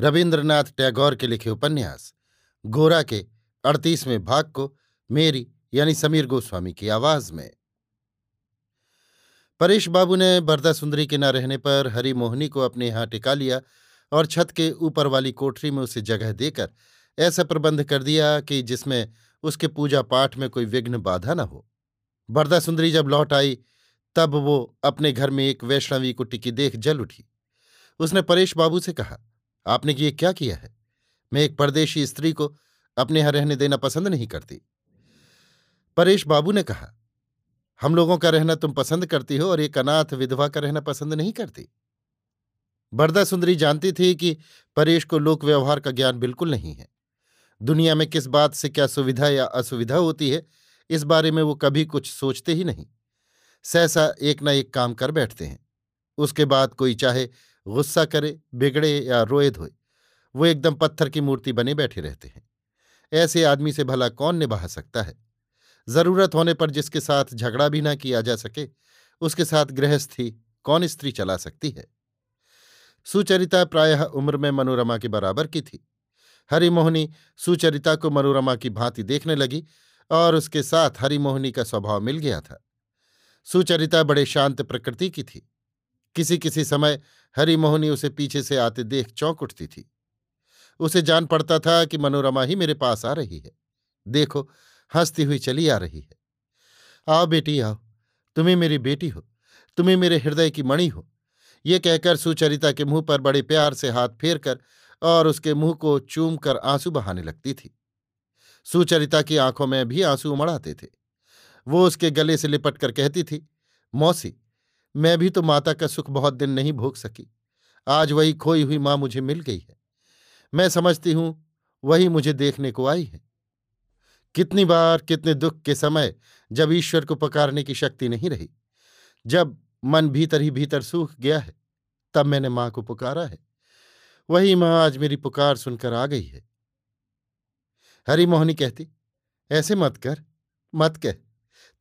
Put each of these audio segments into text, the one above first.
रविन्द्रनाथ टैगोर के लिखे उपन्यास, गोरा के अड़तीसवें भाग को मेरी यानी समीर गोस्वामी की आवाज़ में। परेश बाबू ने बरदा सुंदरी के न रहने पर हरी मोहनी को अपने यहाँ टिका लिया और छत के ऊपर वाली कोठरी में उसे जगह देकर ऐसा प्रबंध कर दिया कि जिसमें उसके पूजा पाठ में कोई विघ्न बाधा न हो। बरदा सुंदरी जब लौट आई, तब वो अपने घर में एक वैष्णवी को टिकी देख जल उठी। उसने परेश बाबू से कहा आपने ये क्या किया है? मैं एक परदेशी स्त्री को अपने यहाँ रहने देना पसंद नहीं करती। परेश बाबू ने कहा, हम लोगों का रहना तुम पसंद करती हो और एक अनाथ विधवा का रहना पसंद नहीं करती। बरदा सुंदरी जानती थी कि परेश को लोक व्यवहार का ज्ञान बिल्कुल नहीं है। दुनिया में किस बात से क्या सुविधा या असुविधा होती है, इस बारे में वो कभी कुछ सोचते ही नहीं। सहसा एक न एक काम कर बैठते हैं। उसके बाद कोई चाहे गुस्सा करे, बिगड़े या रोए धोए, वो एकदम पत्थर की मूर्ति बने बैठे रहते हैं। ऐसे आदमी से भला कौन निभा सकता है? ज़रूरत होने पर जिसके साथ झगड़ा भी ना किया जा सके, उसके साथ गृहस्थी कौन स्त्री चला सकती है? सुचरिता प्रायः उम्र में मनोरमा के बराबर की थी। हरिमोहनी सुचरिता को मनोरमा की भांति देखने लगी और उसके साथ हरिमोहनी का स्वभाव मिल गया था। सुचरिता बड़े शांत प्रकृति की थी। किसी किसी समय हरिमोहनी उसे पीछे से आते देख चौंक उठती थी। उसे जान पड़ता था कि मनोरमा ही मेरे पास आ रही है। देखो, हंसती हुई चली आ रही है। आओ बेटी, आओ। तुम्हें मेरी बेटी हो। तुम्हें मेरे हृदय की मणि हो। ये कहकर सुचरिता के मुँह पर बड़े प्यार से हाथ फेर कर और उसके मुँह को चूम कर आँसू बहाने लगती थी। सुचरिता की आँखों में भी आँसू उमड़ आते थे। वो उसके गले से लिपट कर कहती थी, मौसी मैं भी तो माता का सुख बहुत दिन नहीं भोग सकी। आज वही खोई हुई माँ मुझे मिल गई है। मैं समझती हूँ, वही मुझे देखने को आई है। कितनी बार, कितने दुख के समय जब ईश्वर को पकारने की शक्ति नहीं रही। जब मन भीतर ही भीतर सूख गया है, तब मैंने माँ को पुकारा है। वही माँ आज मेरी पुकार सुनकर आ गई है। हरिमोहनी कहती, ऐसे मत कर, मत कह।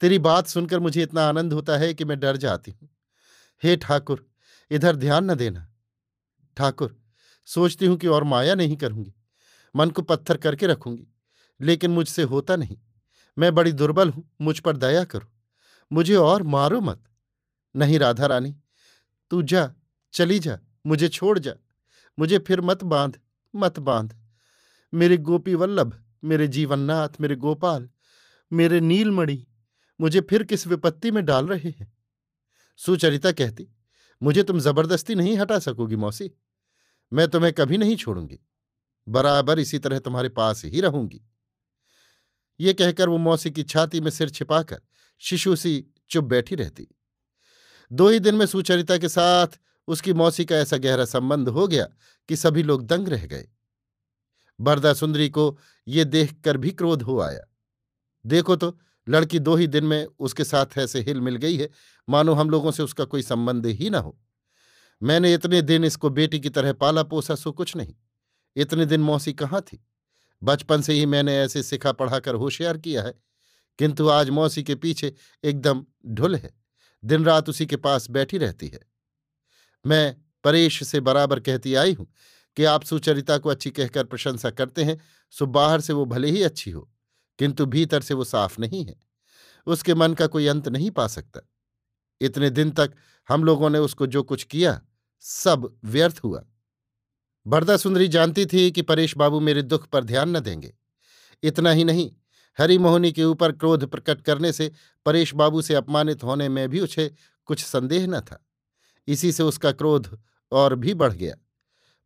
तेरी बात सुनकर मुझे इतना आनंद होता है कि मैं डर जाती हूँ। हे ठाकुर, इधर ध्यान न देना। ठाकुर, सोचती हूँ कि और माया नहीं करूँगी, मन को पत्थर करके रखूँगी, लेकिन मुझसे होता नहीं। मैं बड़ी दुर्बल हूँ, मुझ पर दया करो। मुझे और मारो मत। नहीं, राधा रानी, तू जा, चली जा, मुझे छोड़ जा। मुझे फिर मत बाँध मत बाँध। मेरे गोपी वल्लभ, मेरे जीवननाथ, मेरे गोपाल, मेरे नीलमणि, मुझे फिर किस विपत्ति में डाल रहे हैं? सुचरिता कहती, मुझे तुम ज़बरदस्ती नहीं हटा सकोगी, मौसी। मैं तुम्हें कभी नहीं छोड़ूँगी। बराबर इसी तरह तुम्हारे पास ही रहूँगी। ये कहकर वो मौसी की छाती में सिर छिपाकर शिशु सी चुप बैठी रहती। दो ही दिन में सुचरिता के साथ उसकी मौसी का ऐसा गहरा संबंध हो गया कि सभी लोग दंग रह गए। बरदा सुंदरी को ये देखकर भी क्रोध हो आया। देखो तो लड़की दो ही दिन में उसके साथ ऐसे हिल मिल गई है। मानो हम लोगों से उसका कोई संबंध ही ना हो। मैंने इतने दिन इसको बेटी की तरह पाला पोसा सो कुछ नहीं। इतने दिन मौसी कहाँ थी? बचपन से ही मैंने ऐसे सिखा पढ़ाकर होशियार किया है। किंतु आज मौसी के पीछे एकदम ढुल है। दिन रात उसी के पास बैठी रहती है। मैं परेश से बराबर कहती आई हूँ कि आप सुचरिता को अच्छी कहकर प्रशंसा करते हैं, सो बाहर से वो भले ही अच्छी हो। किंतु भीतर से वो साफ़ नहीं है। उसके मन का कोई अंत नहीं पा सकता। इतने दिन तक हम लोगों ने उसको जो कुछ किया, सब व्यर्थ हुआ। बरदा सुंदरी जानती थी कि परेश बाबू मेरे दुख पर ध्यान न देंगे। इतना ही नहीं, हरिमोहनी के ऊपर क्रोध प्रकट करने से परेश बाबू से अपमानित होने में भी उसे कुछ संदेह न था। इसी से उसका क्रोध और भी बढ़ गया।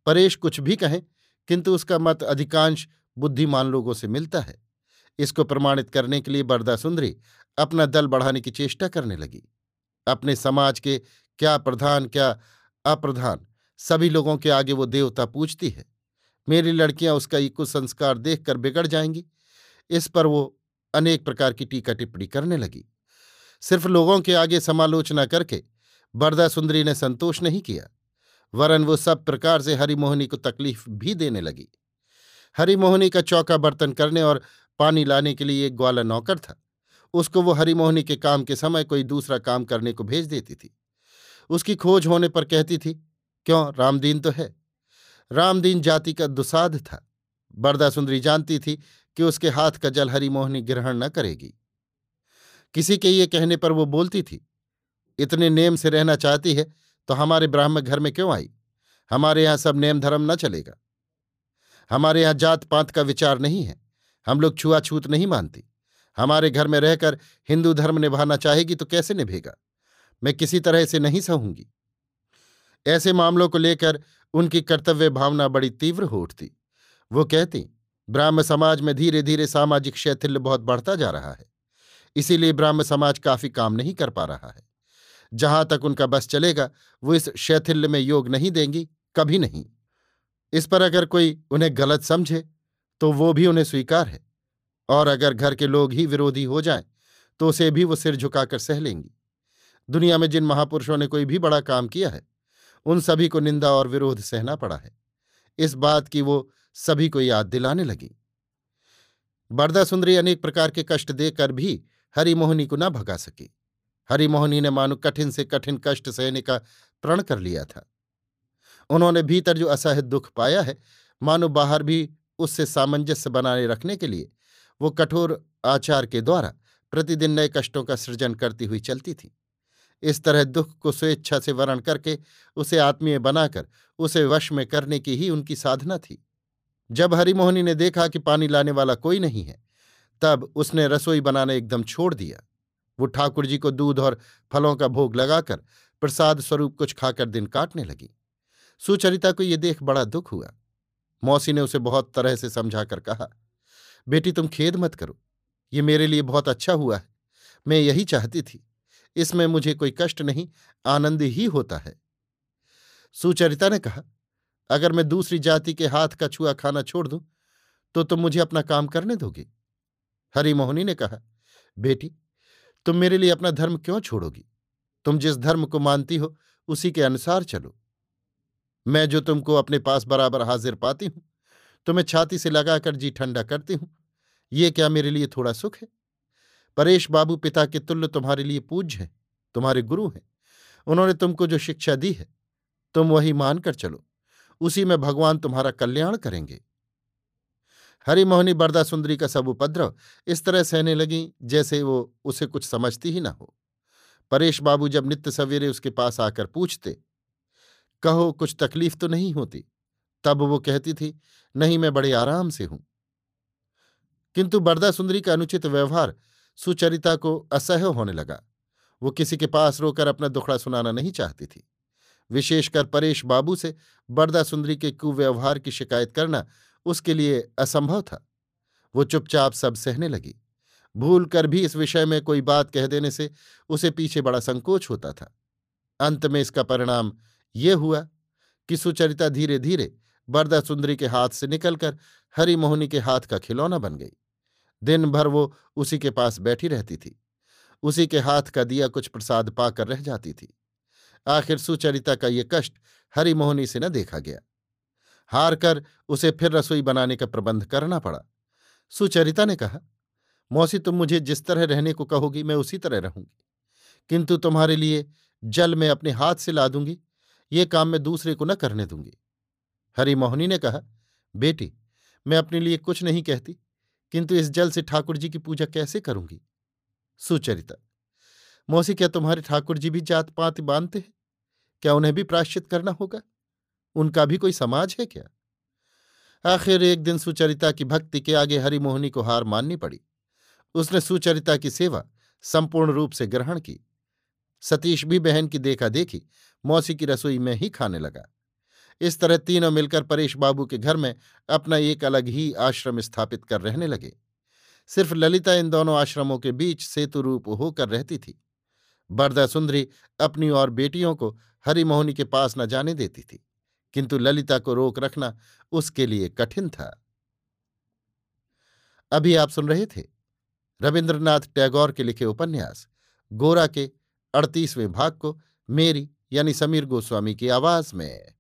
परेश कुछ भी कहें, किंतु उसका मत अधिकांश बुद्धिमान लोगों से मिलता है। इसको प्रमाणित करने के लिए बरदा सुंदरी अपना दल बढ़ाने की चेष्टा करने लगी। अपने समाज के क्या प्रधान, क्या अप्रधान, सभी लोगों के आगे वो देवता पूछती है। मेरी लड़कियाँ उसका ये कुसंस्कार देखकर बिगड़ जाएँगी। इस पर वो अनेक प्रकार की टीका टिप्पणी करने लगी। सिर्फ़ लोगों के आगे समालोचना करके बरदा सुंदरी ने संतोष नहीं किया। वरन वो सब प्रकार से हरिमोहनी को तकलीफ़ भी देने लगी। हरिमोहनी का चौका बर्तन करने और पानी लाने के लिए एक ग्वाला नौकर था। उसको वो हरिमोहनी के काम के समय कोई दूसरा काम करने को भेज देती थी। उसकी खोज होने पर कहती थी, क्यों, रामदीन तो है। रामदीन जाति का दुसाध था। बरदा सुंदरी जानती थी कि उसके हाथ का जल हरिमोहनी ग्रहण न करेगी। किसी के ये कहने पर वो बोलती थी, इतने नेम से रहना चाहती है तो हमारे ब्राह्मण घर में क्यों आई? हमारे यहाँ सब नेम धर्म न चलेगा। हमारे यहाँ जात पात का विचार नहीं है। हम लोग छुआछूत नहीं मानती। हमारे घर में रहकर हिंदू धर्म निभाना चाहेगी तो कैसे निभेगा? मैं किसी तरह से नहीं सहूँगी। ऐसे मामलों को लेकर उनकी कर्तव्य भावना बड़ी तीव्र हो उठती। वो कहती, ब्राह्म समाज में धीरे धीरे सामाजिक शैथिल्य बहुत बढ़ता जा रहा है। इसीलिए ब्राह्म समाज काफ़ी काम नहीं कर पा रहा है। जहाँ तक उनका बस चलेगा, वो इस शैथिल्य में योग नहीं देंगी, कभी नहीं। इस पर अगर कोई उन्हें गलत समझे तो वो भी उन्हें स्वीकार है। और अगर घर के लोग ही विरोधी हो जाएँ तो उसे भी वो सिर झुकाकर सह लेंगी। दुनिया में जिन महापुरुषों ने कोई भी बड़ा काम किया है, उन सभी को निंदा और विरोध सहना पड़ा है। इस बात की वो सभी को याद दिलाने लगी। बरदा सुंदरी अनेक प्रकार के कष्ट देकर भी हरिमोहनी को न भगा सकी। हरिमोहनी ने मानो कठिन से कठिन कष्ट सहने का प्रण कर लिया था। उन्होंने भीतर जो असह्य दुख पाया है, मानो बाहर भी उससे सामंजस्य बनाए रखने के लिए, वो कठोर आचार के द्वारा प्रतिदिन नए कष्टों का सृजन करती हुई चलती थी। इस तरह दुख को स्वेच्छा से वर्ण करके उसे आत्मीय बनाकर उसे वश में करने की ही उनकी साधना थी। जब हरिमोहनी ने देखा कि पानी लाने वाला कोई नहीं है, तब उसने रसोई बनाना एकदम छोड़ दिया। वो ठाकुर जी को दूध और फलों का भोग लगाकर प्रसाद स्वरूप कुछ खाकर दिन काटने लगी। सुचरिता को ये देख बड़ा दुख हुआ। मौसी ने उसे बहुत तरह से समझा कर कहा, बेटी, तुम खेद मत करो। ये मेरे लिए बहुत अच्छा हुआ है। मैं यही चाहती थी। इसमें मुझे कोई कष्ट नहीं, आनंद ही होता है। सुचरिता ने कहा, अगर मैं दूसरी जाति के हाथ का छुआ खाना छोड़ दूँ तो तुम मुझे अपना काम करने दोगे? हरिमोहनी ने कहा, बेटी, तुम मेरे लिए अपना धर्म क्यों छोड़ोगी? तुम जिस धर्म को मानती हो, उसी के अनुसार चलो। मैं जो तुमको अपने पास बराबर हाजिर पाती हूँ, तुम्हें छाती से लगाकर जी ठंडा करती हूँ, ये क्या मेरे लिए थोड़ा सुख है? परेश बाबू पिता के तुल्य तुम्हारे लिए पूज्य हैं, तुम्हारे गुरु हैं, उन्होंने तुमको जो शिक्षा दी है, तुम वही मानकर चलो, उसी में भगवान तुम्हारा कल्याण करेंगे। हरिमोहनी बरदा सुंदरी का सब उपद्रव इस तरह सहने लगी, जैसे वो उसे कुछ समझती ही ना हो। परेश बाबू जब नित्य सवेरे उसके पास आकर पूछते कहो, कुछ तकलीफ़ तो नहीं होती। तब वो कहती थी, नहीं, मैं बड़े आराम से हूँ। किंतु बरदा सुंदरी का अनुचित व्यवहार सुचरिता को असह्य होने लगा। वो किसी के पास रोकर अपना दुखड़ा सुनाना नहीं चाहती थी। विशेषकर परेश बाबू से बरदा सुंदरी के कुव्यवहार की शिकायत करना उसके लिए असंभव था। वो चुपचाप सब सहने लगी। भूल कर भी इस विषय में कोई बात कह देने से उसे पीछे बड़ा संकोच होता था। अंत में इसका परिणाम ये हुआ कि सुचरिता धीरे धीरे बरदा सुंदरी के हाथ से निकलकर हरिमोहनी के हाथ का खिलौना बन गई। दिन भर वो उसी के पास बैठी रहती थी। उसी के हाथ का दिया कुछ प्रसाद पाकर रह जाती थी। आखिर सुचरिता का ये कष्ट हरिमोहनी से न देखा गया। हार कर उसे फिर रसोई बनाने का प्रबंध करना पड़ा। सुचरिता ने कहा, मौसी, तुम मुझे जिस तरह रहने को कहोगी, मैं उसी तरह रहूँगी। किंतु तुम्हारे लिए जल में अपने हाथ से ला दूँगी। ये काम मैं दूसरे को न करने दूँगी। हरिमोहनी ने कहा, बेटी, मैं अपने लिए कुछ नहीं कहती, किंतु इस जल से ठाकुर जी की पूजा कैसे करूँगी? सुचरिता, मौसी, क्या तुम्हारे ठाकुर जी भी जात पात बांधते हैं? क्या उन्हें भी प्राश्चित करना होगा? उनका भी कोई समाज है क्या? आखिर एक दिन सुचरिता की भक्ति के आगे हरिमोहनी को हार माननी पड़ी। उसने सुचरिता की सेवा संपूर्ण रूप से ग्रहण की। सतीश भी बहन की देखा देखी, मौसी की रसोई में ही खाने लगा। इस तरह तीनों मिलकर परेश बाबू के घर में अपना एक अलग ही आश्रम स्थापित कर रहने लगे। सिर्फ़ ललिता इन दोनों आश्रमों के बीच सेतु रूप होकर रहती थी। बरदा सुंदरी अपनी और बेटियों को हरिमोहनी के पास न जाने देती थी, किंतु ललिता को रोक रखना उसके लिए कठिन था। अभी आप सुन रहे थे रविन्द्रनाथ टैगोर के लिखे उपन्यास, गोरा के अड़तीसवें भाग को मेरी यानी समीर गोस्वामी की आवाज़ में।